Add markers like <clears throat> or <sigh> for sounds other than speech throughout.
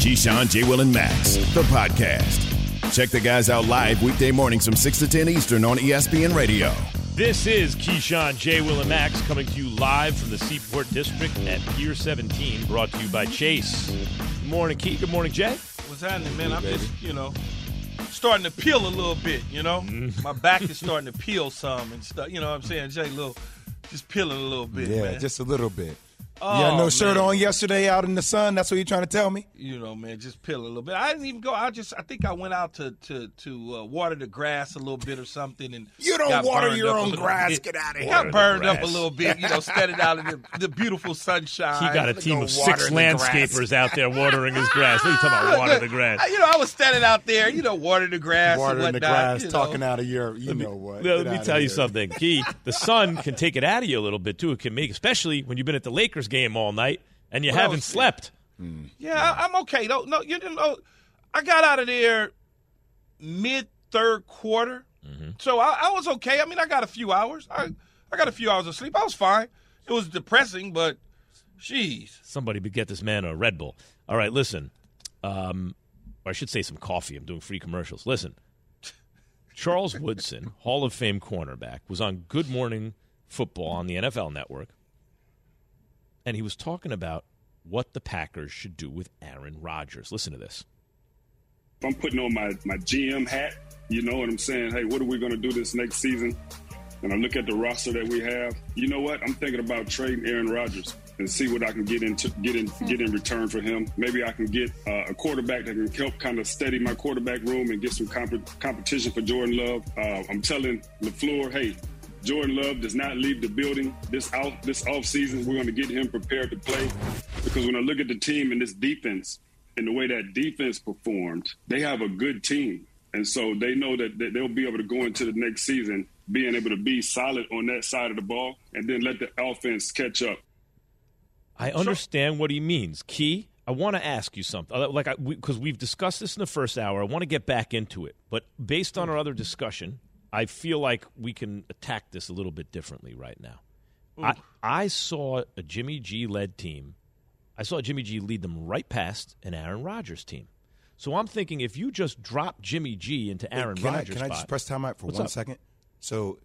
Keyshawn, J. Will, and Max, the podcast. Check the guys out live weekday mornings from 6 to 10 Eastern on ESPN Radio. This is Keyshawn, J. Will, and Max coming to you live from the Seaport District at Pier 17, brought to you by Chase. Good morning, Key. Good morning, Jay. What's happening, man? I'm just, you know, starting to peel a little bit, you know? Mm-hmm. My back is starting to peel some and stuff. You know what I'm saying? Jay, little, just peeling a little bit, Yeah, man. just a little bit. Oh, you had no shirt man. on yesterday out in the sun. That's what you're trying to tell me. you know, man, just peel a little bit. I didn't even go. I just, I think I went out to to to uh, water the grass a little bit or something, and You don't water your own grass. bit. Get of here. Got Water the burned up a little bit, you know, standing out in the, the beautiful sunshine. He got a team go of water six the landscapers out there watering his grass. What are you talking about, water the grass? You know, I was standing out there, you know, water the grass, Watering the grass, you know. talking out of your, you know what. Let, Get me outta tell you here. something, Key. The sun can take it out of you a little bit too. It can make, especially when you've been at the Lakers game all night and you Well, haven't slept. Yeah, I, I'm okay. No, no, you know, I got out of there mid third quarter, so I, I was okay. I mean, I got a few hours. I I got a few hours of sleep. I was fine. It was depressing, but jeez, Somebody get this man a Red Bull. All right, listen. Um, or I should say some coffee. I'm doing free commercials. Listen. <laughs> Charles Woodson, Hall of Fame cornerback, was on Good Morning Football on the NFL Network, and he was talking about what the Packers should do with Aaron Rodgers. Listen to this. if I'm putting on my, my GM hat, you know what I'm saying? Hey, what are we going to do this next season? And I look at the roster that we have. You know what? I'm thinking about trading Aaron Rodgers and see what I can get into get in get in return for him. Maybe I can get uh, a quarterback that can help kind of steady my quarterback room and get some comp- competition for Jordan Love. Uh, I'm telling Lafleur, hey. Jordan Love does not leave the building this out this offseason. We're going to get him prepared to play because when I look at the team and this defense, and the way that defense performed, they have a good team. And so they know that they'll be able to go into the next season being able to be solid on that side of the ball and then let the offense catch up. I understand what he means. Key, I want to ask you something. Uh, Like, because we, have discussed this in the first hour, I want to get back into it. But based on our other discussion, I feel like we can attack this a little bit differently right now. I, I saw a Jimmy G led team. I saw Jimmy G lead them right past an Aaron Rodgers team. So I'm thinking if you just drop Jimmy G into Aaron Can I, Rodgers, can I just press time out for What's one up? second? So,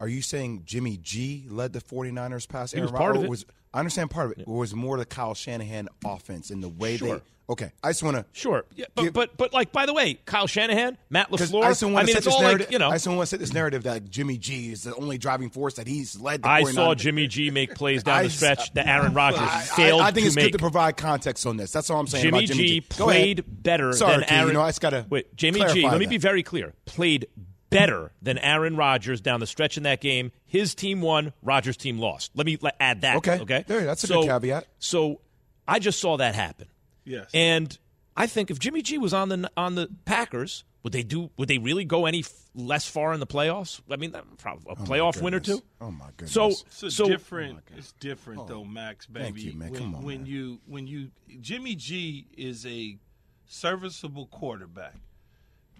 are you saying Jimmy G led the 49ers past He Aaron was part Rodgers? Of it. Was, I understand part of it. Or was more the Kyle Shanahan offense and the way Sure. they. Okay, I just want to. Sure, yeah, but, Yeah. but but like by the way, Kyle Shanahan, Matt Lafleur. I just to mean, set it's this all narrative. like you know. I just want to set this narrative that like, Jimmy G is the only driving force that he's led. The I saw <laughs> Jimmy G make plays down I- the stretch that Aaron Rodgers I, failed I, I think it's make. good to provide context on this. That's all I'm saying. Jimmy, about Jimmy G, G played better Sorry, than Aaron. You know, I just gotta wait. Jimmy G. Let me that. be very clear. Played better than Aaron Rodgers down the stretch in that game. His team won. Rodgers' team lost. Let me add that. Okay. Okay. There, that's a so, good caveat. So I just saw that happen. yes. And I think if Jimmy G was on the on the Packers, would they do? Would they really go any f- less far in the playoffs? I mean, that- probably a oh playoff win or two. Oh my goodness. So, It's so different. Oh it's different oh. though, Max. Baby. Thank you, man. When, Come on, when man. you when you Jimmy G is a serviceable quarterback,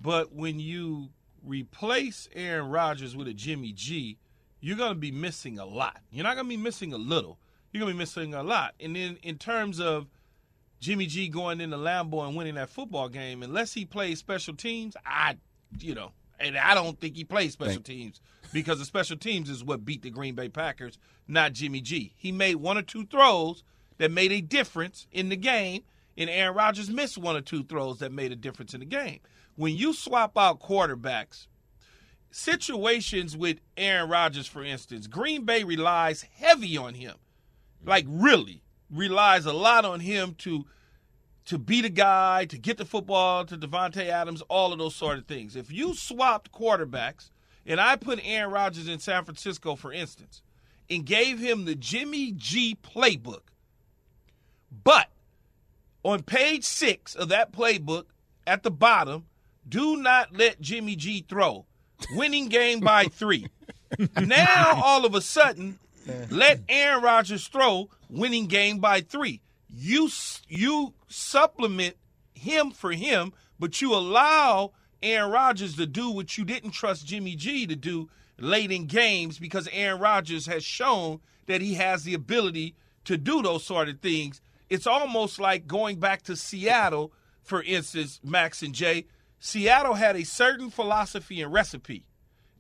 but when you replace Aaron Rodgers with a Jimmy G, you're going to be missing a lot. You're not going to be missing a little. You're going to be missing a lot. And then in terms of Jimmy G going into Lambeau and winning that football game, unless he plays special teams, I, you know, and I don't think he plays special Thank- teams because the special teams is what beat the Green Bay Packers, not Jimmy G. He made one or two throws that made a difference in the game, and Aaron Rodgers missed one or two throws that made a difference in the game. When you swap out quarterbacks, situations with Aaron Rodgers, for instance, Green Bay relies heavy on him, like really relies a lot on him to to be the guy, to get the football to Davante Adams, all of those sort of things. If you swapped quarterbacks, and I put Aaron Rodgers in San Francisco, for instance, and gave him the Jimmy G playbook, but on page six of that playbook at the bottom, do not let Jimmy G throw. Winning game by three. now, all of a sudden, let Aaron Rodgers throw. Winning game by three. You you supplement him for him, but you allow Aaron Rodgers to do what you didn't trust Jimmy G to do late in games because Aaron Rodgers has shown that he has the ability to do those sort of things. It's almost like going back to Seattle, for instance, Max and Jay. Seattle had a certain philosophy and recipe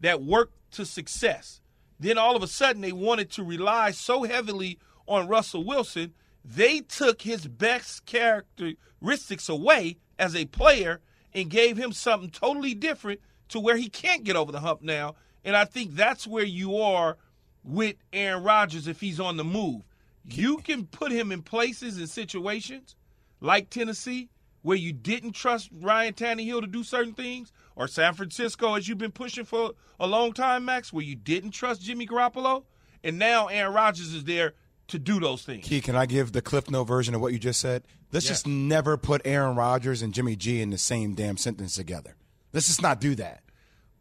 that worked to success. Then all of a sudden, they wanted to rely so heavily on Russell Wilson, they took his best characteristics away as a player and gave him something totally different to where he can't get over the hump now. And I think that's where you are with Aaron Rodgers if he's on the move. You can put him in places and situations like Tennessee where you didn't trust Ryan Tannehill to do certain things, or San Francisco, as you've been pushing for a long time, Max, where you didn't trust Jimmy Garoppolo, and now Aaron Rodgers is there to do those things. Key, can I give the Cliff Note version of what you just said? Let's just never put Aaron Rodgers and Jimmy G in the same damn sentence together. Let's just not do that.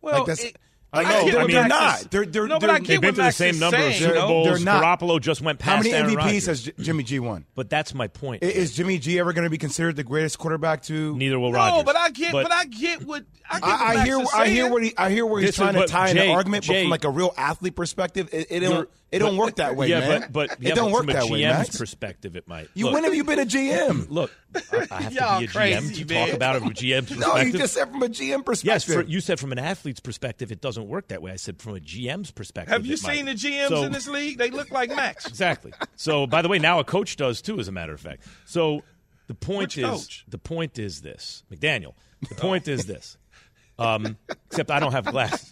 Well, like that's, it- I like, know, They're, I mean- they're not. They're, they're, No, but they're, I get They've been what to the same is number of Super you know? Bowls. They're not. Garoppolo just went past How many Aaron MVPs Rodgers. has J- Jimmy G won? But that's my point. I- Is Jimmy G ever going to be considered the greatest quarterback to? Neither will no, Rodgers. but I get, but, I get what I get. what I, I hear. I hear what he. I hear where he's This is trying to what- tie in Jay- the argument, but from like a real athlete perspective, it, it You're- don't. It don't work that way, yeah, man. but but it don't but work from a that GM's way, Max. perspective, it might. You Look, when have you been a GM? <laughs> Look, I, I have <laughs> Y'all to be a crazy, GM to man. talk about it from a GM's <laughs> perspective. no, you just said from a GM perspective. Yes, for, you said from an athlete's perspective, it doesn't work that way. I said from a GM's perspective. Have you it might. seen the GMs So- in this league? They look like Max. Exactly. So, by the way, now a coach does too, as a matter of fact. So, the point Which is, coach? the point is this, McDaniel. The point is this. Um, except I don't have glasses.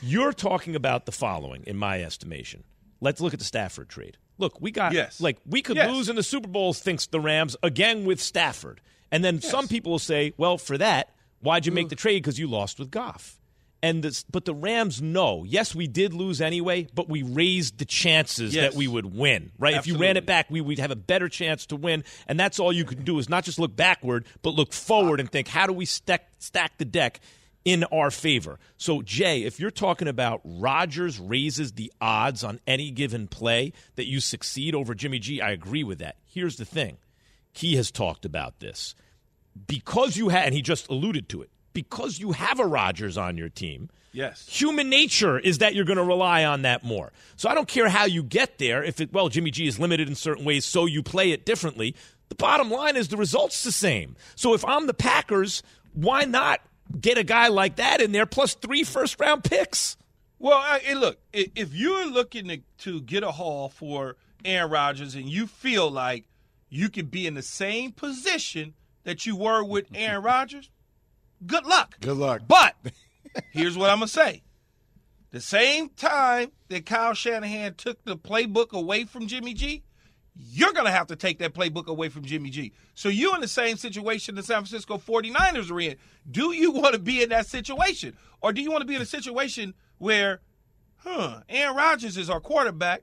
You're talking about the following, in my estimation. Let's look at the Stafford trade. Look, we got Yes. like we could Yes. lose in the Super Bowl, thinks the Rams again with Stafford, and then some people will say, "Well, for that, why'd you make mm. the trade? Because you lost with Goff." And this, but the Rams know, yes, we did lose anyway, but we raised the chances Yes. that we would win, right? If you ran it back, we would have a better chance to win. And that's all you can do is not just look backward, but look forward and think, how do we stack, stack the deck in our favor? So, Jay, if you're talking about Rodgers raises the odds on any given play that you succeed over Jimmy G, I agree with that. Here's the thing Key has talked about this. Because you had, and he just alluded to it, because you have a Rodgers on your team, Yes. human nature is that you're going to rely on that more. So I don't care how you get there. If it, well, Jimmy G is limited in certain ways, so you play it differently. The bottom line is the result's the same. So if I'm the Packers, why not get a guy like that in there plus three first round picks? Well, I, and look, if you're looking to, to get a haul for Aaron Rodgers and you feel like you could be in the same position that you were with <laughs> Aaron Rodgers, good luck. Good luck. But <laughs> here's what I'm going to say. The same time that Kyle Shanahan took the playbook away from Jimmy G, you're going to have to take that playbook away from Jimmy G. So you're in the same situation the San Francisco 49ers are in. Do you want to be in that situation? Or do you want to be in a situation where, huh, Aaron Rodgers is our quarterback.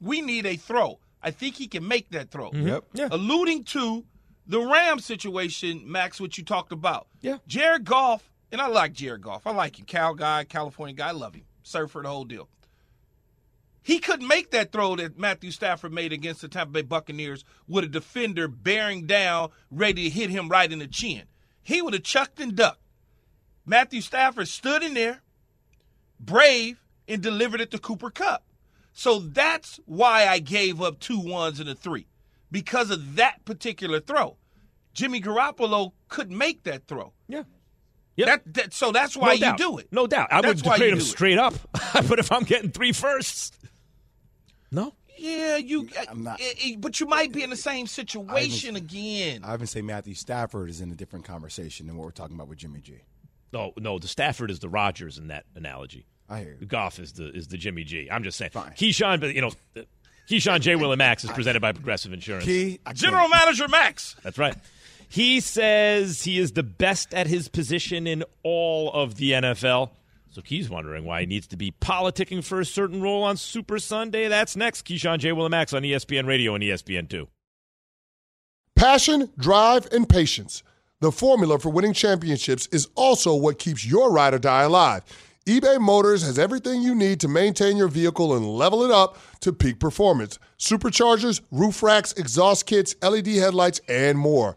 We need a throw. I think he can make that throw. Mm-hmm. Yep. Yeah. Alluding to the Rams situation, Max, what you talked about. Yeah. Jared Goff, and I like Jared Goff. I like him. Cal guy, California guy. I love him. Surfer, the whole deal. He couldn't make that throw that Matthew Stafford made against the Tampa Bay Buccaneers with a defender bearing down, ready to hit him right in the chin. He would have chucked and ducked. Matthew Stafford stood in there, brave, and delivered it to Cooper Kupp. So that's why I gave up two ones and a three because of that particular throw. Jimmy Garoppolo couldn't make that throw. Yeah. Yep. That, that so that's why no you doubt. do it. No doubt. I That's would trade him straight up. <laughs> but if I'm getting three firsts, no. Yeah, you. I'm not- eh, eh, but you might be in the same situation again. I even say Matthew Stafford is in a different conversation than what we're talking about with Jimmy G. No, no. The Stafford is the Rodgers in that analogy. I hear you. Goff is the is the Jimmy G. I'm just saying. Fine. Keyshawn, but you know, Keyshawn J. Will and Max is <laughs> presented by Progressive Insurance. Key, General Manager Max. That's right. He says he is the best at his position in all of the NFL. So Key's wondering why he needs to be politicking for a certain role on Super Sunday. That's next. Keyshawn J. Will Max on ESPN Radio and ESPN2. Passion, drive, and patience. The formula for winning championships is also what keeps your ride or die alive. eBay Motors has everything you need to maintain your vehicle and level it up to peak performance superchargers, roof racks, exhaust kits, LED headlights, and more.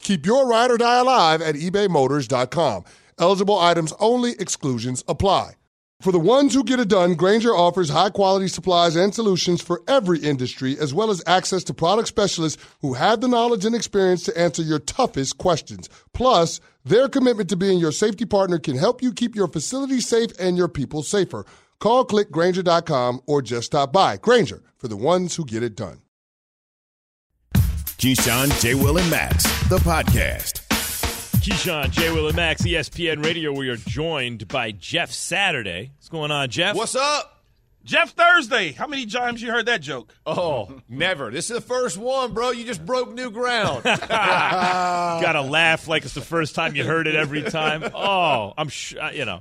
Keep your ride or die alive at ebaymotors.com. Eligible items only, exclusions apply. For the ones who get it done, Grainger offers high quality supplies and solutions for every industry, as well as access to product specialists who have the knowledge and experience to answer your toughest questions. Plus, their commitment to being your safety partner can help you keep your facility safe and your people safer. Call clickgranger.com or just stop by. Grainger for the ones who get it done. Keyshawn, J. Will, and Max, the podcast. Keyshawn, J. Will, and Max, ESPN Radio. We are joined by Jeff Saturday. What's going on, Jeff? What's up? Jeff Thursday. How many times you heard that joke? Oh, never. This is the first one, bro. You just broke new ground. <laughs> Got to laugh like it's the first time you heard it every time. Oh, I'm sure, uh, you know.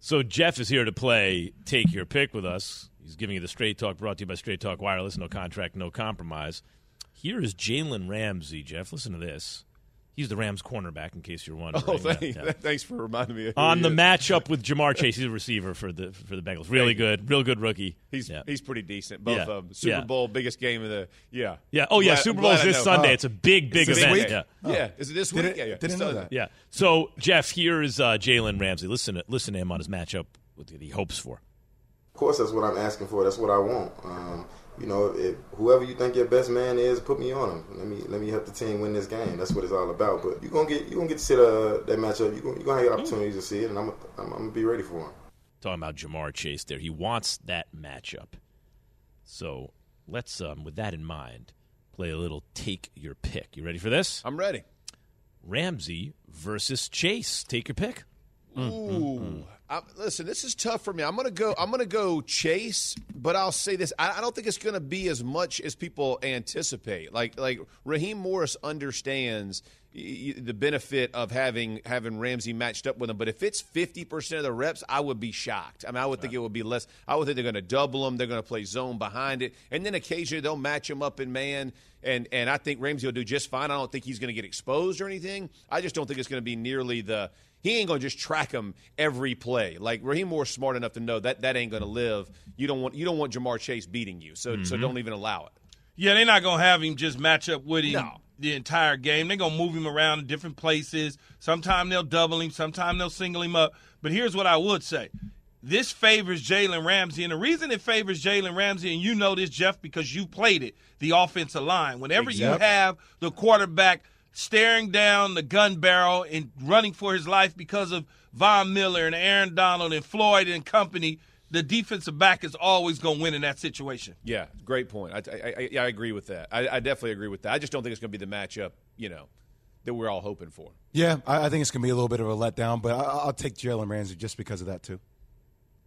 So Jeff is here to play Take Your Pick with us. He's giving you the Straight Talk brought to you by Straight Talk Wireless. No contract, no compromise. Here is Jalen Ramsey, Jeff. Listen to this. He's the Rams cornerback, in case you're wondering. oh, thank, Yeah, yeah. <laughs> thanks for reminding me. Of On the is. matchup <laughs> with Ja'Marr Chase, he's a receiver for the for the Bengals. Really good, real good rookie. He's yeah. he's pretty decent. Both Yeah. of them. Super Yeah. Bowl, biggest game of the yeah. yeah. Oh yeah, Glad- Super Bowl is this. Sunday. Oh. It's a big, big Is event. week? Yeah. Yeah. Is it this Did week? it- yeah, yeah. didn't It's know that. Yeah. So Jeff, here is uh, Jalen Ramsey. Listen, to, listen to him on his matchup. What he hopes for. Of course, that's what I'm asking for. That's what I want. Um, you know, if whoever you think your best man is, put me on him. Let me let me help the team win this game. That's what it's all about. But you're gonna get you gonna get to see the, that matchup. You're gonna, you gonna get opportunities to see it, and I'm I'm, I'm gonna be ready for him. Talking about Ja'Marr Chase, there he wants that matchup. So let's, um, with that in mind, play a little take your pick. You ready for this? I'm ready. Ramsey versus Chase. Take your pick. Mm, mm, mm. Ooh, I, listen, this is tough for me. I'm gonna go. I'm gonna go Chase, but I'll say this: I, I don't think it's gonna be as much as people anticipate. Like, like Raheem Morris understands y- y- the benefit of having having Ramsey matched up with him. But if it's 50 percent of the reps, I would be shocked. I mean, I would think it would be less. I would think they're going to double him. They're going to play zone behind it, and then occasionally they'll match him up in man. And and I think Ramsey will do just fine. I don't think he's going to get exposed or anything. I just don't think it's going to be nearly the he ain't gonna just track him every play. Like Raheem Morris smart enough to know that that ain't gonna live. You don't want you don't want Ja'Marr Chase beating you, so so mm-hmm. don't even allow it. Yeah, they're not gonna have him just match up with him No. the entire game. They're gonna move him around in different places. Sometimes they'll double him, sometimes they'll single him up. But here's what I would say. This favors Jalen Ramsey, and the reason it favors Jalen Ramsey, and you know this, Jeff, because you played it, the offensive line. Whenever you have the quarterback staring down the gun barrel and running for his life because of Von Miller and Aaron Donald and Floyd and company, the defensive back is always going to win in that situation. Yeah, great point. I I, I, I agree with that. I, I definitely agree with that. I just don't think it's gonna be the matchup, you know, that we're all hoping for. Yeah, I, I think it's going to be a little bit of a letdown, but I, I'll take Jalen Ramsey just because of that, too.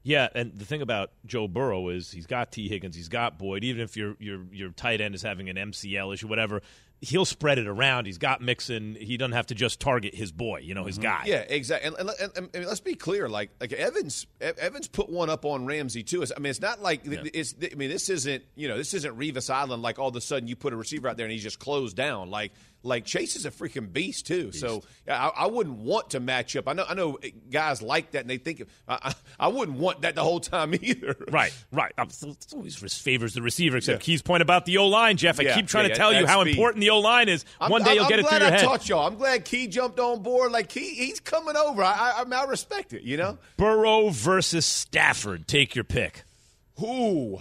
Yeah, and the thing about Joe Burrow is he's got Tee Higgins, he's got Boyd. Even if your your your tight end is having an MCL issue, whatever, he'll spread it around. He's got Mixon. He doesn't have to just target his boy, you know, his mm-hmm. guy. Yeah, exactly. And, and, and, and let's be clear, like like Evans Ev- Evans put one up on Ramsey too. It's- I mean, it's not like it's. I mean, this isn't you know this isn't Revis Island. Like all of a sudden you put a receiver out there and he's just closed down. Like like Chase is a freaking beast too. So I, I wouldn't want to match up. I know I know guys like that and they think I, I, I wouldn't want that the whole time <laughs> either. Right, right. Um, It always favors the receiver, except Key's point about the O line, Jeff. I Yeah, keep trying yeah, to tell you how speed. important the O line is. I'm, One day I'm, you'll get I'm it through glad your I head. taught y'all. I'm glad Key jumped on board. Like Key, he's coming over. I, I, I respect it. You know. Burrow versus Stafford. Take your pick. Ooh.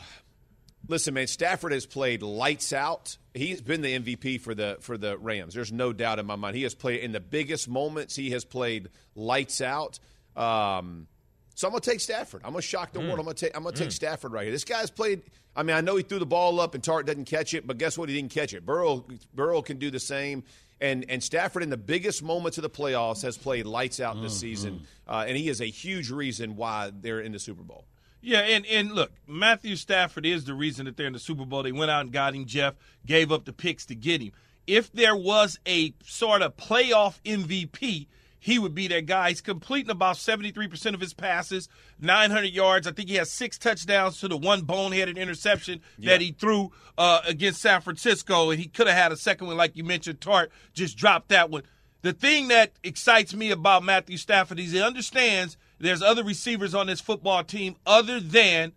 Listen, man, Stafford has played lights out. He's been the MVP for the for the Rams. There's no doubt in my mind. He has played in the biggest moments. He has played lights out. Um, so I'm gonna take Stafford. I'm gonna shock the world. I'm gonna take I'm gonna take Stafford right here. This guy's played. I mean, I know he threw the ball up and Tartt doesn't catch it, but guess what? He didn't catch it. Burrow Burrow can do the same. And and Stafford in the biggest moments of the playoffs has played lights out this season, uh, and he is a huge reason why they're in the Super Bowl. Yeah, and, and look, Matthew Stafford is the reason that they're in the Super Bowl. They went out and got him, Jeff, gave up the picks to get him. If there was a sort of playoff MVP, he would be that guy. He's completing about 73% of his passes, 900 yards. I think he has six touchdowns to the one boneheaded interception that he threw uh, against San Francisco, and he could have had a second one, like you mentioned. Tartt just dropped that one. The thing that excites me about Matthew Stafford is he understands there's other receivers on this football team other than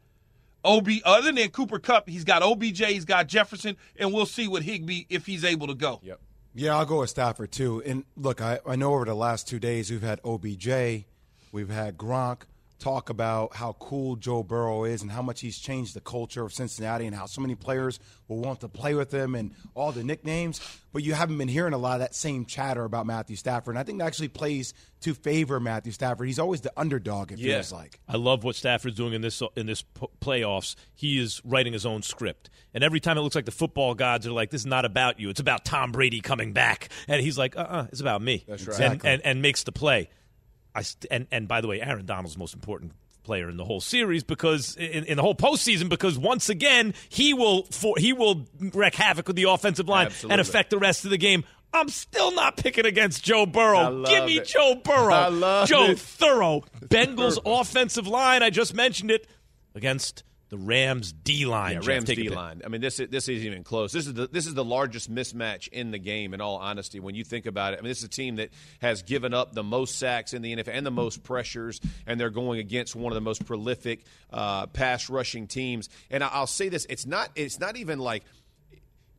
OB, other than Cooper Kupp. He's got OBJ, he's got Jefferson, and we'll see what Higbee if he's able to go. Yep. Yeah, I'll go with Stafford too. And look, I, I know over the last two days we've had OBJ, we've had Gronk talk about how cool Joe Burrow is and how much he's changed the culture of Cincinnati and how so many players will want to play with him and all the nicknames. But you haven't been hearing a lot of that same chatter about Matthew Stafford. And I think that actually plays to favor Matthew Stafford. He's always the underdog, it Yeah. feels like. I love what Stafford's doing in this in this playoffs. He is writing his own script, and every time it looks like the football gods are like, "This is not about you. It's about Tom Brady coming back," and he's like, "Uh, uh it's about me." That's right. and, Exactly. and and makes the play. I st- and and by the way, Aaron Donald's most important player in the whole series because in, in the whole postseason because once again he will for, he will wreak havoc with the offensive line Absolutely. and affect the rest of the game. I'm still not picking against Joe Burrow. Give me it. Joe Burrow. I love Joe it. Thorough. <laughs> Bengals offensive line, I just mentioned it, against the Rams D line. Yeah, Rams D line. I mean, this is, this isn't even close. This is the this is the largest mismatch in the game. In all honesty, when you think about it, I mean, this is a team that has given up the most sacks in the NFL and the most pressures, and they're going against one of the most prolific uh, pass rushing teams. And I'll say this: it's not it's not even like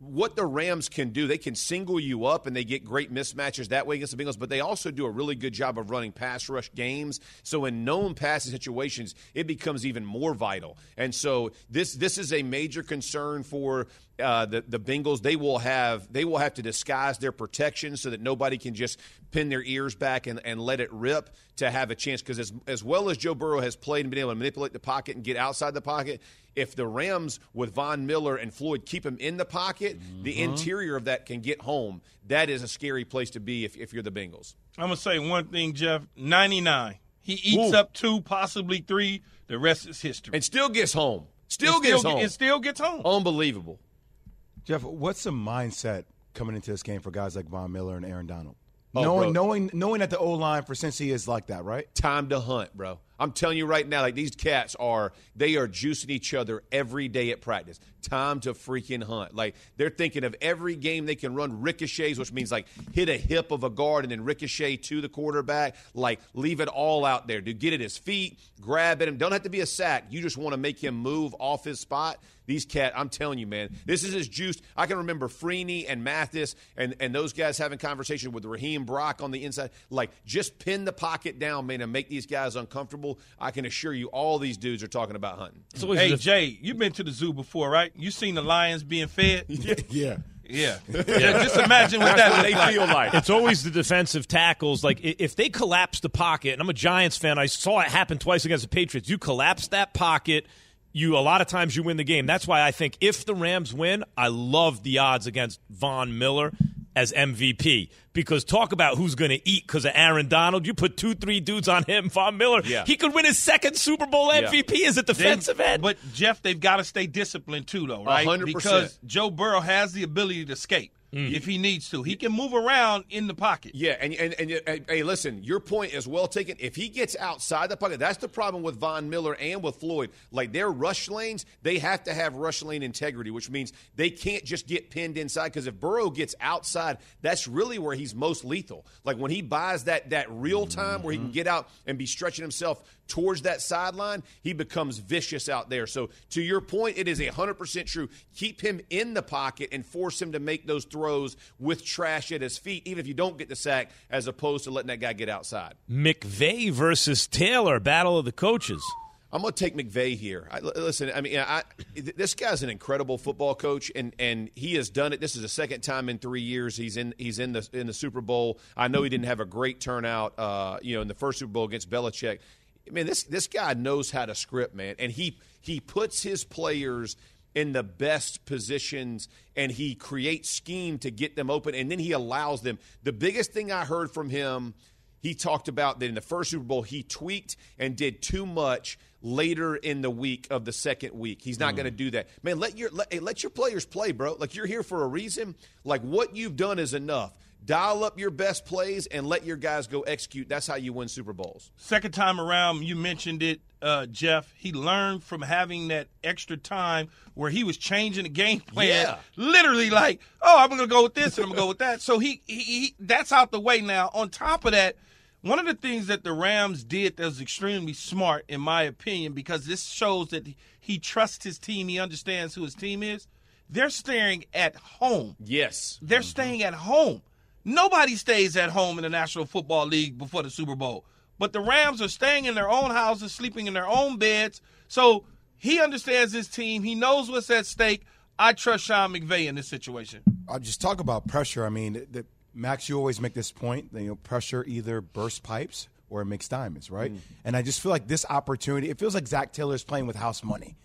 what the Rams can do, they can single you up and they get great mismatches that way against the Bengals, but they also do a really good job of running pass rush games. So in known passing situations, it becomes even more vital. And so this this is a major concern for uh, the the Bengals. They will have they will have to disguise their protection so that nobody can just pin their ears back and, and let it rip to have a chance. Because as as well as Joe Burrow has played and been able to manipulate the pocket and get outside the pocket, if the Rams with Von Miller and Floyd keep him in the pocket, the interior of that can get home. That is a scary place to be if, if you're the Bengals. I'm gonna say one thing, Jeff. 99. He eats Ooh. up two, possibly three. The rest is history. And still gets home. Still It gets home. It still gets home. Unbelievable. Jeff, what's the mindset coming into this game for guys like Von Miller and Aaron Donald? Oh, knowing, bro. knowing, knowing that the O line for Cincy is like that, right? Time to hunt, bro. I'm telling you right now, like these cats are, they are juicing each other every day at practice. Time to freaking hunt. Like they're thinking of every game they can run ricochets, which means like hit a hip of a guard and then ricochet to the quarterback. Like leave it all out there. To get at his feet, grab at him. Don't have to be a sack. You just want to make him move off his spot. These cat, I'm telling you, man, this is as juiced. I can remember Freeney and Mathis and, and those guys having conversation with Raheem Brock on the inside. Like, just pin the pocket down, man, and make these guys uncomfortable. I can assure you, all these dudes are talking about hunting. So, Hey the- Jay, you've been to the zoo before, right? You've seen the lions being fed? <laughs> Yeah. Yeah. <laughs> yeah. Just imagine what that what they like. feel like. it's always the defensive tackles. Like if they collapse the pocket, and I'm a Giants fan, I saw it happen twice against the Patriots. You collapse that pocket, you a lot of times you win the game. That's why I think if the Rams win, I love the odds against Von Miller as MVP because talk about who's going to eat because of Aaron Donald. You put two, three dudes on him, Von Miller. Yeah. He could win his second Super Bowl MVP as a They- defensive end. But Jeff, they've got to stay disciplined too, though, right? 100%. Because Joe Burrow has the ability to escape Mm-hmm. if he needs to. He can move around in the pocket. Yeah, and, and and and, hey, listen, your point is well taken. If he gets outside the pocket, that's the problem with Von Miller and with Floyd. Like their rush lanes, they have to have rush lane integrity, which means they can't just get pinned inside. Because if Burrow gets outside, that's really where he's most lethal. Like when he buys that that real time where he can mm-hmm. get out and be stretching himself towards that sideline, he becomes vicious out there. So to your point, it is a hundred percent true. Keep him in the pocket and force him to make those throws with trash at his feet, even if you don't get the sack, as opposed to letting that guy get outside. McVay versus Taylor, battle of the coaches. I'm going to take McVay here. I, listen, I mean, I, this guy's an incredible football coach, and, and he has done it. This is the second time in three years he's in he's in the in the Super Bowl. I know he didn't have a great turnout, uh, you know, in the first Super Bowl against Belichick. Man, this this guy knows how to script, man, and he he puts his players in the best positions and he creates scheme to get them open and then he allows them. The biggest thing I heard from him, he talked about that in the first Super Bowl, he tweaked and did too much later in the week of the second week. He's not hmm. going to do that. Man, let your let, let your players play, bro. Like you're here for a reason. Like what you've done is enough. Dial up your best plays and let your guys go execute. That's how you win Super Bowls. Second time around, you mentioned it, uh, Jeff. He learned from having that extra time where he was changing the game <laughs> plan. Yeah. Literally, like, oh, I'm going to go with this and I'm going to go with that. So he, he, he, that's out the way now. On top of that, one of the things that the Rams did that was extremely smart, in my opinion, because this shows that he trusts his team, he understands who his team is. They're staying at home. Yes. They're staying at home. Nobody stays at home in the National Football League before the Super Bowl. But the Rams are staying in their own houses, sleeping in their own beds. So he understands his team. He knows what's at stake. I trust Sean McVay in this situation. I'll just talk about pressure. I mean, the, Max, you always make this point. That, you know, pressure either bursts pipes or it makes diamonds, right? Mm. And I just feel like this opportunity. It feels like Zac Taylor's playing with house money.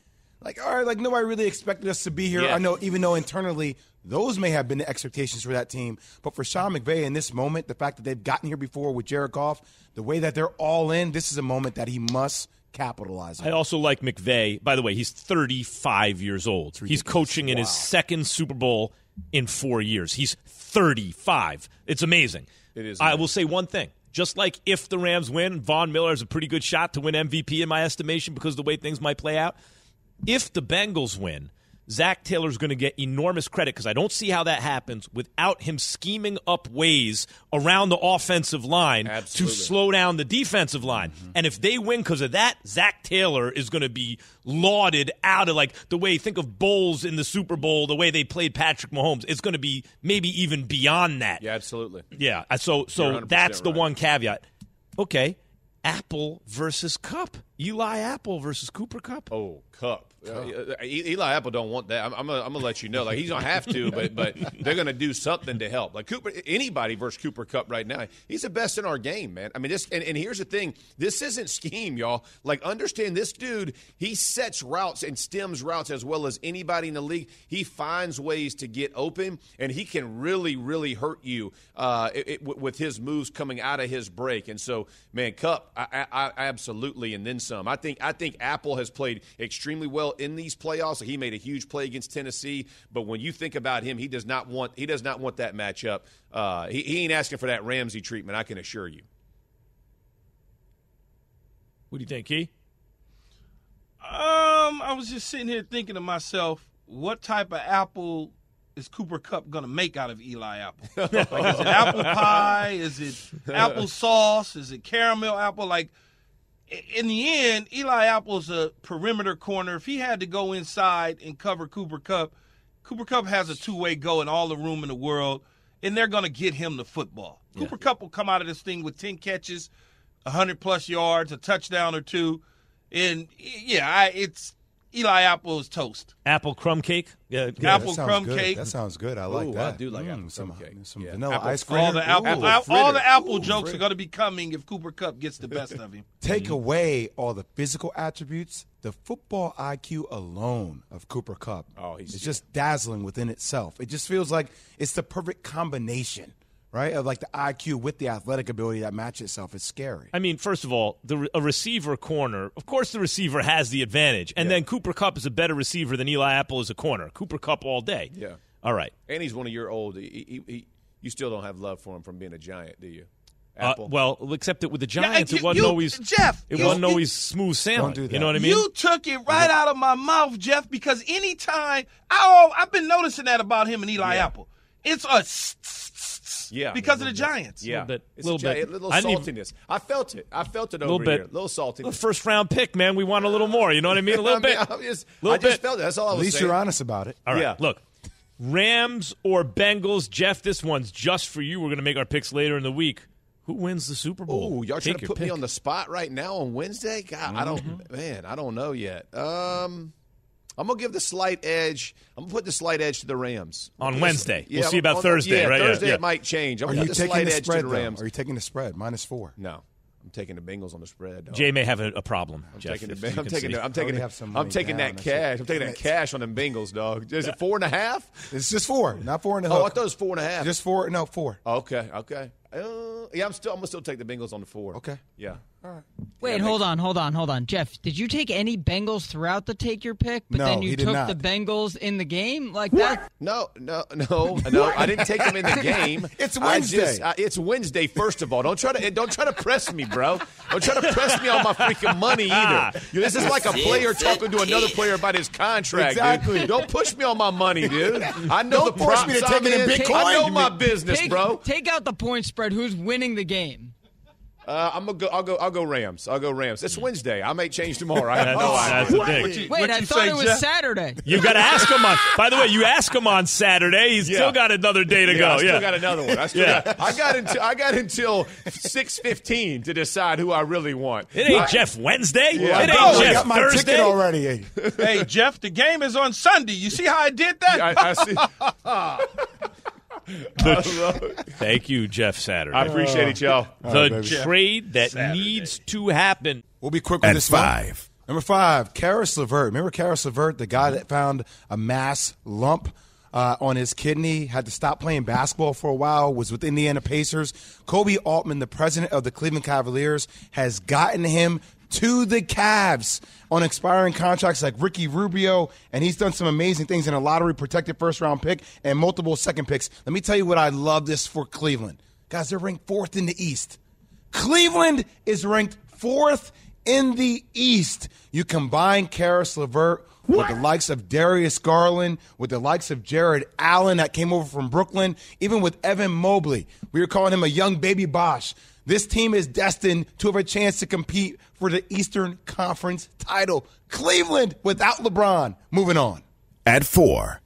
Like, all right, like nobody really expected us to be here. Yeah. I know, even though internally those may have been the expectations for that team, but for Sean McVay in this moment, the fact that they've gotten here before with Jared Goff, the way that they're all in, this is a moment that he must capitalize on. I also like McVay. By the way, he's 35 years old. He's coaching in his second Super Bowl in four years. He's 35. It's amazing. It is I will say one thing. Just like if the Rams win, Von Miller has a pretty good shot to win MVP in my estimation because of the way things might play out. If the Bengals win, Zac Taylor's going to get enormous credit because I don't see how that happens without him scheming up ways around the offensive line Absolutely. to slow down the defensive line. And if they win because of that, Zac Taylor is going to be lauded out of like the way think of Bowles in the Super Bowl, the way they played Patrick Mahomes. It's going to be maybe even beyond that. Yeah, absolutely. Yeah. uh, So so that's the right. one caveat. Okay. Apple versus Kupp. Eli Apple versus Cooper Kupp. Oh, Kupp. Uh, E- Eli Apple don't want that. I'm, I'm gonna, I'm gonna let you know. Like he's gonna have to, but but <laughs> they're gonna do something to help. Like Cooper, anybody versus Cooper Kupp right now, he's the best in our game, man. I mean, this and, and here's the thing: this isn't scheme, y'all. Like understand this dude. He sets routes and stems routes as well as anybody in the league. He finds ways to get open, and he can really really hurt you uh, it, it- with- with his moves coming out of his break. And so, man, Kupp, I, I, I absolutely, and then some. I think I think Apple has played extremely well in these playoffs. He made a huge play against Tennessee, but when you think about him, he does not want he does not want that matchup. Uh, he, he ain't asking for that Ramsey treatment. I can assure you. What do you think, Key? Um, I was just sitting here thinking to myself, what type of apple is Cooper Kupp gonna make out of Eli Apple? <laughs> like, is it apple pie? Is it apple sauce? Is it caramel apple? Like, i- in the end, Eli Apple's a perimeter corner. If he had to go inside and cover Cooper Kupp, Cooper Kupp has a two-way go and all the room in the world, and they're gonna get him the football. Cooper Kupp will come out of this thing with ten catches, hundred plus yards, a touchdown or two, and yeah, I, it's Eli Apple's toast. Apple crumb cake? Yeah. Yeah, apple crumb good. cake. That sounds good. I like Ooh, I that. do like Mm, apple some, crumb cake. Some Yeah. vanilla Apple- ice cream. All the apple, Apple all, all the apple Ooh, jokes are going to be coming if Cooper Kupp gets the best of him. <laughs> Take away all the physical attributes, the football IQ alone of Cooper Kupp. Oh, he's- it's just dazzling within itself. It just feels like it's the perfect combination, right? Of like the IQ with the athletic ability that match itself. is scary. I mean, first of all, the a receiver corner. Of course, the receiver has the advantage, and then Cooper Kupp is a better receiver than Eli Apple is a corner. Cooper Kupp all day. Yeah. All right. And he's one of your old. He, he, he, you still don't have love for him from being a giant, do you? Uh, well, except that with the Yeah, Giants, you- it wasn't you- always Jeff, It you- wasn't you- always smooth sailing. do You know what I mean? You took it right out of my mouth, Jeff, because anytime I, I've been noticing that about him and Eli Apple. It's a Yeah. because of the Giants. yeah, bit, it's little a, bit. a little I didn't saltiness. I felt it. I felt it over Little bit. here. A little saltiness. The first round pick, man. We want a little more. You know what I mean? A <laughs> little I mean, bit. I'm just, Little I just bit. felt it. That's all I was At least saying. you're honest about it. All right. Yeah. Look, Rams or Bengals, Jeff. This one's just for you. We're going to make our picks later in the week. Who wins the Super Bowl? Oh, y'all trying to your put me on the spot right now on Wednesday? God, I don't, man, I don't know yet. Um, I'm gonna give the slight edge. I'm gonna put the slight edge to the Rams On Wednesday. We'll see about on- Thursday, yeah, right? Thursday yeah. it might change. I'm Are gonna you put the taking slight the edge spread? to the though? Rams. Are you taking the spread minus four? no, I'm taking the Bengals on the spread. Dog. Jay may have a, a problem. I'm Jeff, taking the, you I'm taking the, I'm taking the, have some I'm taking down. that cash. it. I'm taking that cash on them Bengals, dog. Is it four and a half? It's just four, not four and a half. Oh, I thought it was four and a half. just four. No, four. okay, okay. Uh, yeah, I'm still. I'm gonna still take the Bengals on the four. Okay. Yeah. Wait, hold on, hold on, hold on. Jeff, did you take any Bengals throughout the take your pick, but No, then you he did took not. the Bengals in the game? Like that? No, no, no, no. I didn't take them in the <laughs> game. It's I Wednesday. just- I- it's Wednesday. First of all, don't try to don't try to press me, bro. Don't try to press me on my freaking money <laughs> either. You- This is like a player talking to another player about his contract. dude. Exactly. Don't push me on my money, dude. I know Don't the force props me to I'm take it in in. Bitcoin. I know my business, take, bro. Take out the point spread. Who's winning the game? Uh, I'm gonna go. I'll go. I'll go Rams. I'll go Rams. It's Wednesday. I may change tomorrow. I have That's, that's the thing. What you- Wait, what I thought say, it was Jeff? Saturday. You got to ask him on. By the way, you ask him on Saturday. He's Yeah. still got another day to Yeah, go. I still yeah. got another one. I still Yeah. got, I got until I got until six fifteen to decide who I really want. It ain't I- Jeff Wednesday. Yeah. It I ain't know, I Jeff got my Thursday. ticket already. Hey. hey, Jeff, the game is on Sunday. You see how I did that? <laughs> I, I see. <laughs> <laughs> The- <laughs> thank you, Jeff Saturday. I appreciate it, y'all. the baby. trade that Saturday. needs to happen. We'll be quick with At this one. five. Number five, Caris LeVert. Remember Caris LeVert, the guy that found a mass lump uh, on his kidney, had to stop playing basketball for a while, was with Indiana Pacers. Koby Altman, the president of the Cleveland Cavaliers, has gotten him to the Cavs on expiring contracts like Ricky Rubio, and he's done some amazing things in a lottery protected first round pick and multiple second picks. Let me tell you what I love this for Cleveland. Guys, they're ranked fourth in the East. Cleveland is ranked fourth in the East. You combine Caris LeVert with the likes of Darius Garland, with the likes of Jarrett Allen that came over from Brooklyn, even with Evan Mobley. We were calling him a young baby Bosh. This team is destined to have a chance to compete for the Eastern Conference title. Cleveland without LeBron. Moving on. At four.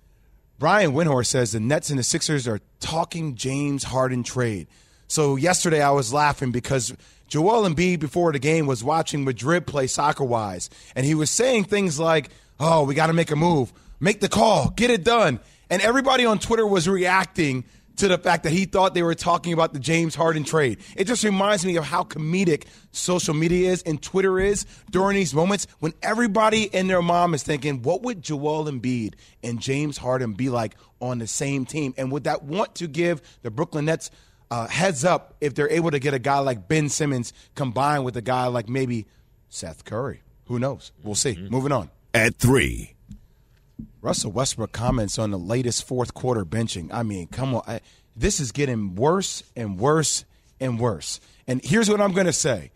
Brian Windhorst says the Nets and the Sixers are talking James Harden trade. So yesterday I was laughing because Joel Embiid before the game was watching Madrid play soccer wise, and he was saying things like, "Oh, we got to make a move, make the call, get it done," and everybody on Twitter was reacting to the fact that he thought they were talking about the James Harden trade. It just reminds me of how comedic social media is and Twitter is during these moments when everybody and their mom is thinking, what would Joel Embiid and James Harden be like on the same team? And would that want to give the Brooklyn Nets uh, heads up if they're able to get a guy like Ben Simmons combined with a guy like maybe Seth Curry? Who knows? We'll see. Moving on. At three. Russell Westbrook comments on the latest fourth quarter benching. I mean, come on. I, this is getting worse and worse and worse. And here's what I'm going to say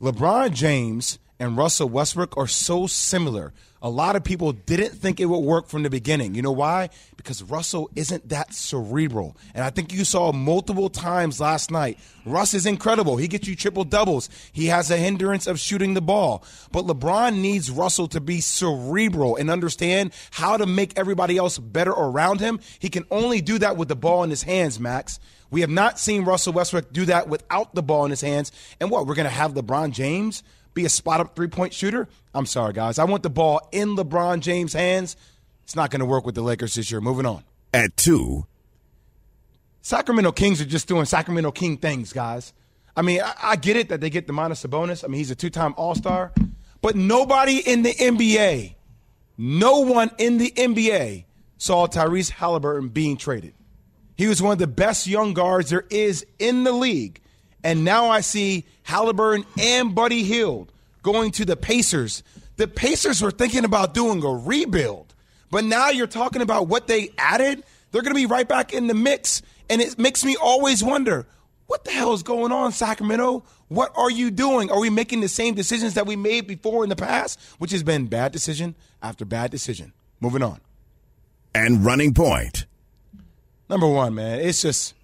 LeBron James and Russell Westbrook are so similar. A lot of people didn't think it would work from the beginning. You know why? Because Russell isn't that cerebral. And I think you saw multiple times last night. Russ is incredible. He gets you triple doubles. He has a hindrance of shooting the ball. But LeBron needs Russell to be cerebral and understand how to make everybody else better around him. He can only do that with the ball in his hands, Max. We have not seen Russell Westbrook do that without the ball in his hands. And what? We're going to have LeBron James be a spot up three point shooter? I'm sorry, guys. I want the ball in LeBron James' hands. It's not going to work with the Lakers this year. Moving on. At two. Sacramento Kings are just doing Sacramento King things, guys. I mean, I, I get it that they get the minus Sabonis. I mean, he's a two time All Star. But nobody in the NBA, no one in the NBA saw Tyrese Halliburton being traded. He was one of the best young guards there is in the league. And now I see Halliburton and Buddy Hield going to the Pacers. The Pacers were thinking about doing a rebuild, but now you're talking about what they added. They're going to be right back in the mix. And it makes me always wonder what the hell is going on, Sacramento? What are you doing? Are we making the same decisions that we made before in the past, which has been bad decision after bad decision? Moving on. And running point. Number one, man, it's just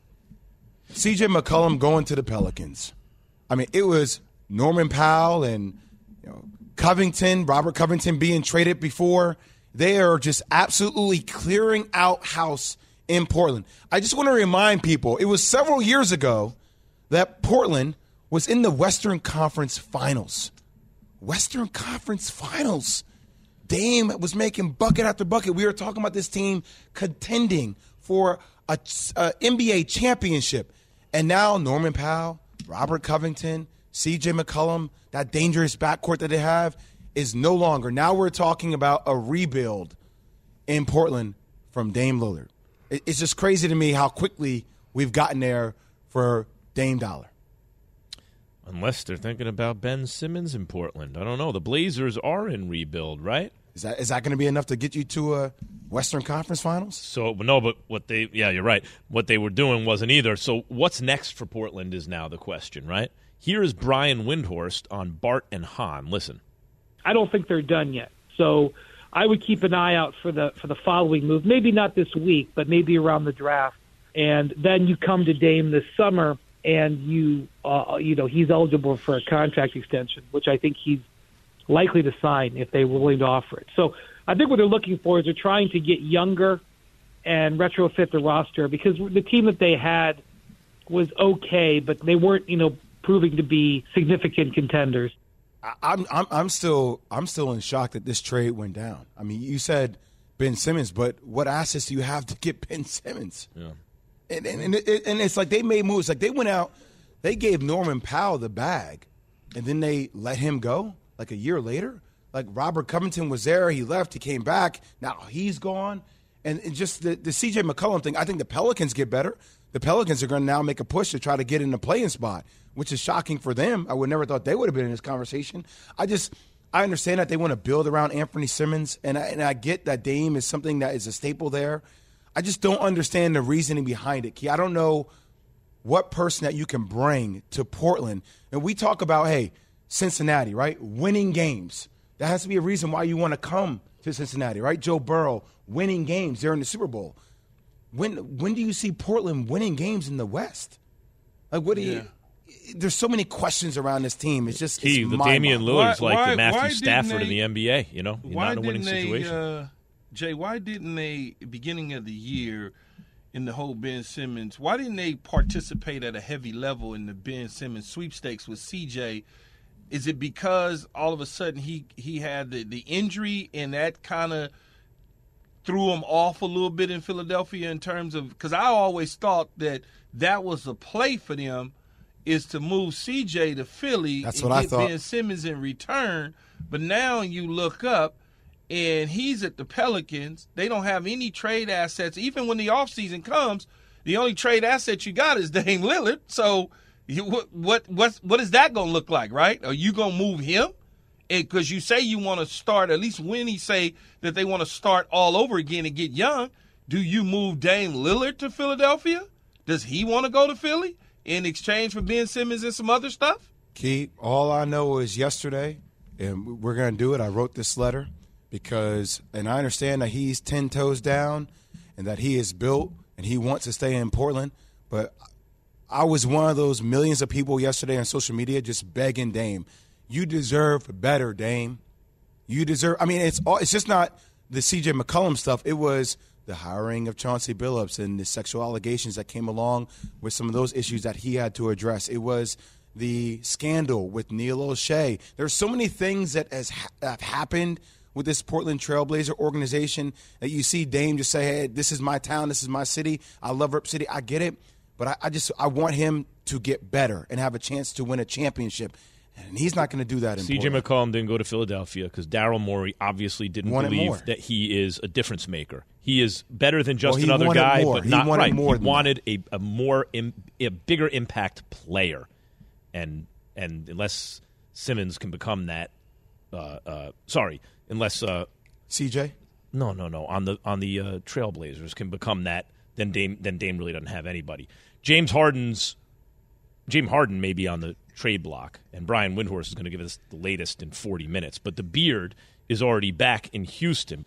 CJ McCollum going to the Pelicans. I mean, it was Norman Powell and you know, Covington, Robert Covington being traded before. They are just absolutely clearing out house in Portland. I just want to remind people it was several years ago that Portland was in the Western Conference Finals. Western Conference Finals. Dame was making bucket after bucket. We were talking about this team contending for a, a NBA championship. And now Norman Powell, Robert Covington, CJ McCollum, that dangerous backcourt that they have, is no longer. Now we're talking about a rebuild in Portland from Dame Lillard. It's just crazy to me how quickly we've gotten there for Dame Dollar. Unless they're thinking about Ben Simmons in Portland. I don't know. The Blazers are in rebuild, right? Is that is that going to be enough to get you to a Western Conference Finals? So no, but what they yeah, you're right. What they were doing wasn't either. So what's next for Portland is now the question, right? Here is Brian Windhorst on Bart and Hahn. Listen. I don't think they're done yet. So I would keep an eye out for the for the following move. Maybe not this week, but maybe around the draft. And then you come to Dame this summer and you uh, you know he's eligible for a contract extension, which I think he's likely to sign if they're willing to offer it. So I think what they're looking for is they're trying to get younger and retrofit the roster because the team that they had was okay, but they weren't you know proving to be significant contenders. I'm I'm I'm still I'm still in shock that this trade went down. I mean, you said Ben Simmons, but what assets do you have to get <laughs> Ben Simmons? Yeah and and, and, it, and it's like they made moves. Like they went out, they gave Norman Powell the bag, and then they let him go. Like a year later, like Robert Covington was there, he left, he came back. Now he's gone, and, and just the the CJ McCollum thing. I think the Pelicans get better. The Pelicans are going to now make a push to try to get in the playing spot, which is shocking for them. I would never thought they would have been in this conversation. I just. I understand that they want to build around Anfernee Simons, and I, and I get that Dame is something that is a staple there. I just don't understand the reasoning behind it, Key. I don't know what person that you can bring to Portland. And we talk about, hey, Cincinnati, right? Winning games. That has to be a reason why you want to come to Cincinnati, right? Joe Burrow winning games. They're in the Super Bowl. When when do you see Portland winning games in the West? Like what do yeah. you there's so many questions around this team. It's just Key, it's the Damian Lillard's why, like why, the Matthew Stafford they, in the NBA, you know, why not in a winning they, situation. Uh, Jay, why didn't they beginning of the year in the whole Ben Simmons? Why didn't they participate at a heavy level in the Ben Simmons sweepstakes with CJ? Is it because all of a sudden he he had the, the injury and that kind of threw him off a little bit in Philadelphia in terms of because I always thought that that was a play for them is to move CJ to Philly That's and what get I thought. Ben Simmons in return. But now you look up and he's at the Pelicans. They don't have any trade assets. Even when the offseason comes, the only trade asset you got is <laughs> Dame Lillard. So you, what what what what is that going to look like, right? Are you going to move him? Because you say you want to start, at least when he say that they want to start all over again and get young. Do you move Dame Lillard to Philadelphia? Does he want to go to Philly in exchange for Ben Simmons and some other stuff? Key, all I know is yesterday, and we're going to do it. I wrote this letter because, and I understand that he's 10 toes down and that he is built and he wants to stay in Portland. But I was one of those millions of people yesterday on social media just begging Dame, you deserve better, Dame. You deserve, I mean, it's all, it's just not the CJ McCollum stuff. It was the hiring of Chauncey Billups and the sexual allegations that came along with some of those issues that he had to address. It was the scandal with Neil Olshey. There's so many things that has have happened with this Portland Trailblazer organization that you see Dame just say, "Hey, this is my town, this is my city. I love Rip City. I get it, but I, I just I want him to get better and have a chance to win a championship." And he's not going to do that in CJ McCollum didn't go to Philadelphia because Daryl Morey obviously didn't Wanted believe more. that he is a difference maker. He is better than just Well, another guy, more. but He not wanted right. more he wanted a, a more Im, a bigger impact player, and and unless Simmons can become that, uh, uh, sorry, unless uh, CJ. no, no, no. On the on the uh, Trailblazers can become that, then Dame then Dame really doesn't have anybody. James Harden's James Harden may be on the trade block, and Brian Windhorst is going to give us the latest in 40 minutes. But the beard is already back in Houston.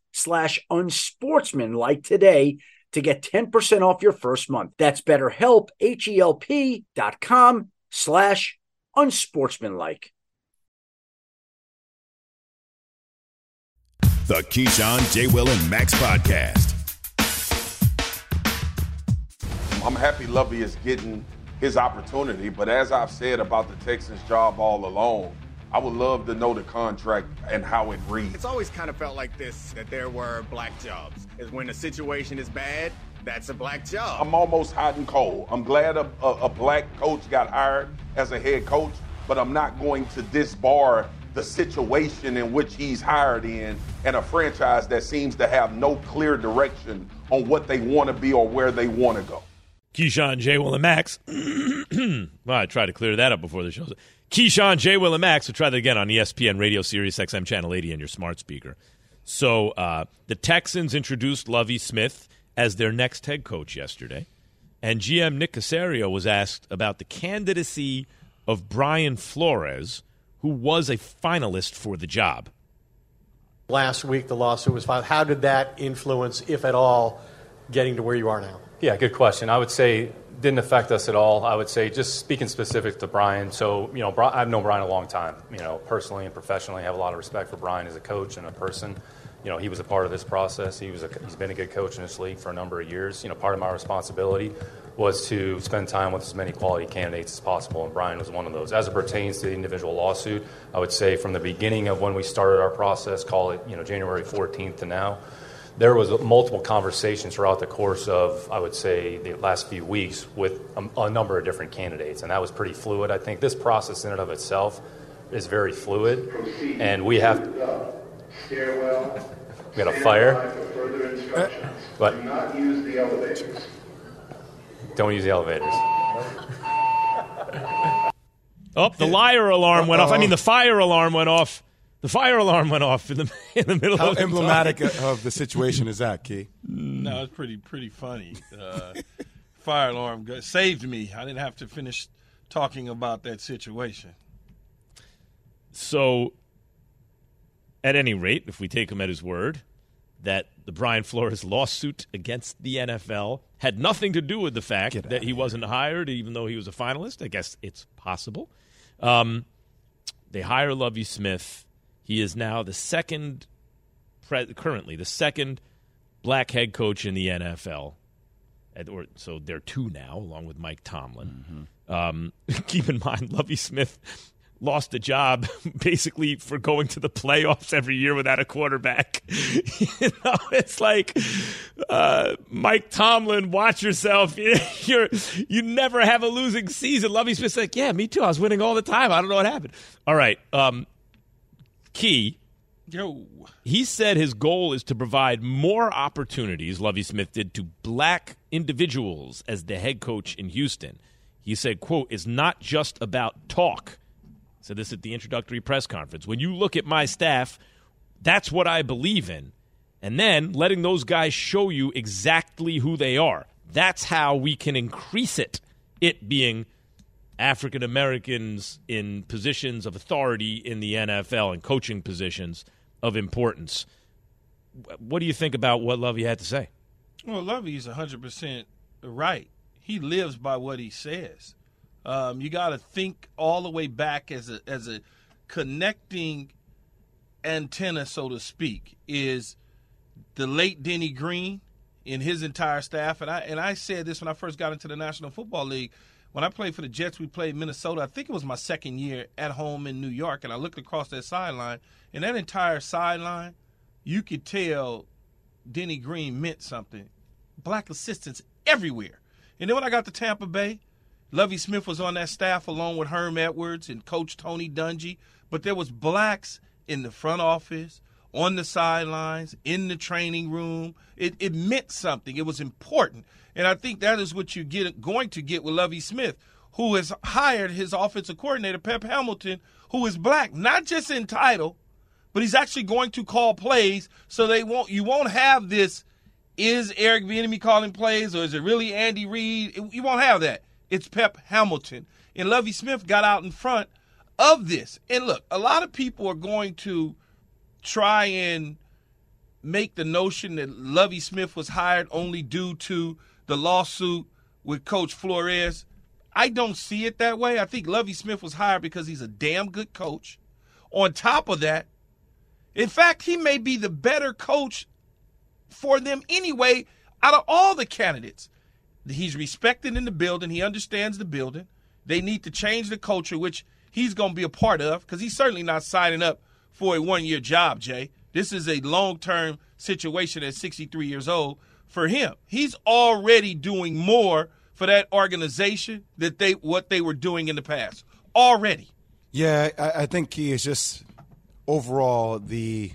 slash unsportsmanlike today to get 10% off your first month. That's betterhelp, H-E-L-P dot com slash unsportsmanlike. The Keyshawn, J. Will, and Max podcast. I'm happy Lovie is getting his opportunity, but as I've said about the Texans job all along, I would love to know the contract and how it reads. It's always kind of felt like this that there were black jobs. Is when the situation is bad, that's a black job. I'm almost hot and cold. I'm glad a, a, a black coach got hired as a head coach, but I'm not going to disbar the situation in which he's hired in and a franchise that seems to have no clear direction on what they want to be or where they want to go. Keyshawn, J. Will, and Max. <clears throat> well, I tried to clear that up before the show. Keyshawn, J. Will, and Max. We'll try that again on ESPN Radio Sirius XM Channel 80 and your smart speaker. So uh, the Texans introduced Lovie Smith as their next head coach yesterday. And GM Nick Caserio was asked about the candidacy of Brian Flores, who was a finalist for the job. Last week, the lawsuit was filed. How did that influence, if at all, getting to where you are now? Yeah, good question. I would say didn't affect us at all. I would say just speaking specific to Brian. So you know, I've known Brian a long time. You know, personally and professionally, I have a lot of respect for Brian as a coach and a person. You know, he was a part of this process. He was a, he's been a good coach in this league for a number of years. You know, part of my responsibility was to spend time with as many quality candidates as possible, and Brian was one of those. As it pertains to the individual lawsuit, I would say from the beginning of when we started our process, call it you know January 14th to now there was multiple conversations throughout the course of, I would say, the last few weeks with a, a, number of different candidates, and that was pretty fluid. I think this process in and of itself is very fluid, and we have. We <laughs> got a fire. But uh, do not use the elevators. Don't use the elevators. Oh, the liar alarm went off. I mean, the fire alarm went off. The fire alarm went off in the <laughs> in the middle How of emblematic of the situation is that, Key? No, it's pretty pretty funny. Uh, fire alarm saved me. I didn't have to finish talking about that situation. So, at any rate, if we take him at his word, that the Brian Flores lawsuit against the NFL had nothing to do with the fact Get that he wasn't hired, even though he was a finalist. I guess it's possible. Um, they hire Lovie Smith he is now the second, pre- currently the second black head coach in the NFL. Or, so they're two now, along with Mike Tomlin. Mm-hmm. Um, <laughs> keep in mind, Lovie Smith lost a job <laughs> basically for going to the playoffs every year without a quarterback. <laughs> you know, it's like uh, Mike Tomlin, watch yourself. You're you never have a losing season. Lovie Smith's like, yeah, me too. I was winning all the time. I don't know what happened. All right. Um, Key. Yo. He said his goal is to provide more opportunities, Lovie Smith did, to black individuals as the head coach in Houston. He said, quote, it's not just about talk. Said this at the introductory press conference. When you look at my staff, that's what I believe in. And then letting those guys show you exactly who they are. That's how we can increase it, it being – African Americans in positions of authority in the NFL and coaching positions of importance. What do you think about what Lovie had to say? Well, Lovie is 100% right. He lives by what he says. Um, you got to think all the way back as a as a connecting antenna, so to speak, is the late Denny Green and his entire staff. And I and I said this when I first got into the National Football League when I played for the Jets, we played Minnesota. I think it was my second year at home in New York, and I looked across that sideline, and that entire sideline, you could tell Denny Green meant something. Black assistants everywhere. And then when I got to Tampa Bay, Lovie Smith was on that staff along with Herm Edwards and Coach Tony Dungy, but there was blacks in the front office, on the sidelines, in the training room. It, it meant something. It was important. And I think that is what you're get, going to get with Lovie Smith, who has hired his offensive coordinator, Pep Hamilton, who is black, not just in title, but he's actually going to call plays so they won't you won't have this is Eric Bieniemy calling plays or is it really Andy Reid? You won't have that. It's Pep Hamilton. And Lovie Smith got out in front of this. And look, a lot of people are going to try and make the notion that Lovie Smith was hired only due to the lawsuit with Coach Flores. I don't see it that way. I think Lovie Smith was hired because he's a damn good coach. On top of that, in fact, he may be the better coach for them anyway out of all the candidates. He's respected in the building, he understands the building. They need to change the culture, which he's going to be a part of because he's certainly not signing up for a one year job, Jay. This is a long term situation at 63 years old for him. He's already doing more for that organization that they what they were doing in the past already. Yeah, I, I think he is just overall the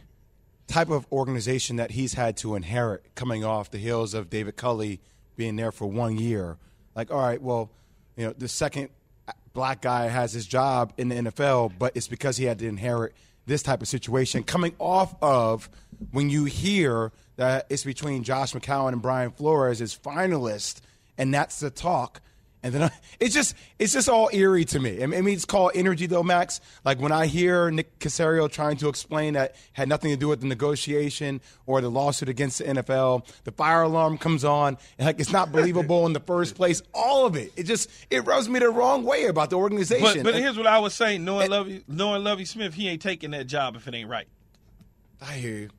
type of organization that he's had to inherit coming off the heels of David Culley being there for one year. Like, all right, well, you know, the second black guy has his job in the NFL, but it's because he had to inherit this type of situation coming off of when you hear that it's between Josh McCown and Brian Flores as finalists, and that's the talk. And then I, it's just it's just all eerie to me. I mean, it's called energy though, Max. Like when I hear Nick Caserio trying to explain that had nothing to do with the negotiation or the lawsuit against the NFL, the fire alarm comes on, and like it's not believable in the first place. All of it, it just it rubs me the wrong way about the organization. But, but here's what I was saying: knowing Lovie, knowing Lovie Smith, he ain't taking that job if it ain't right. I hear you.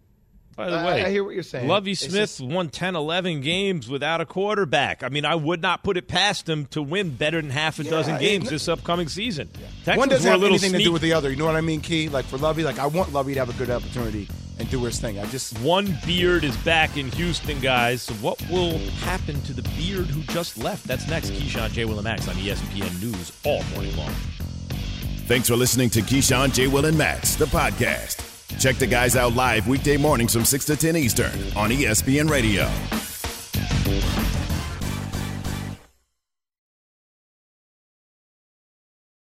By the I- way, I hear what you're saying. Lovie Smith just- won 10, 11 games without a quarterback. I mean, I would not put it past him to win better than half a Yeah, dozen it- games this upcoming season. Texans One doesn't have little anything to do with the other. You know what I mean, Key? Like for Lovie, like I want Lovie to have a good opportunity and do his thing. I just One beard is back in Houston, guys. So what will happen to the beard who just left? That's next. Keyshawn J. Will and Max on ESPN News all morning long. Thanks for listening to Keyshawn, J. Will, and Max, the podcast. Check the guys out live weekday mornings from 6 to 10 Eastern on ESPN Radio.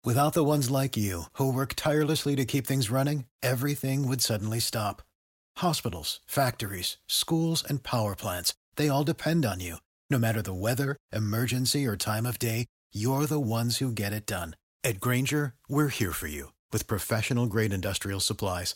Without the ones like you, who work tirelessly to keep things running, everything would suddenly stop. Hospitals, factories, schools, and power plants, they all depend on you. No matter the weather, emergency, or time of day, you're the ones who get it done. At Grainger, we're here for you with professional grade industrial supplies.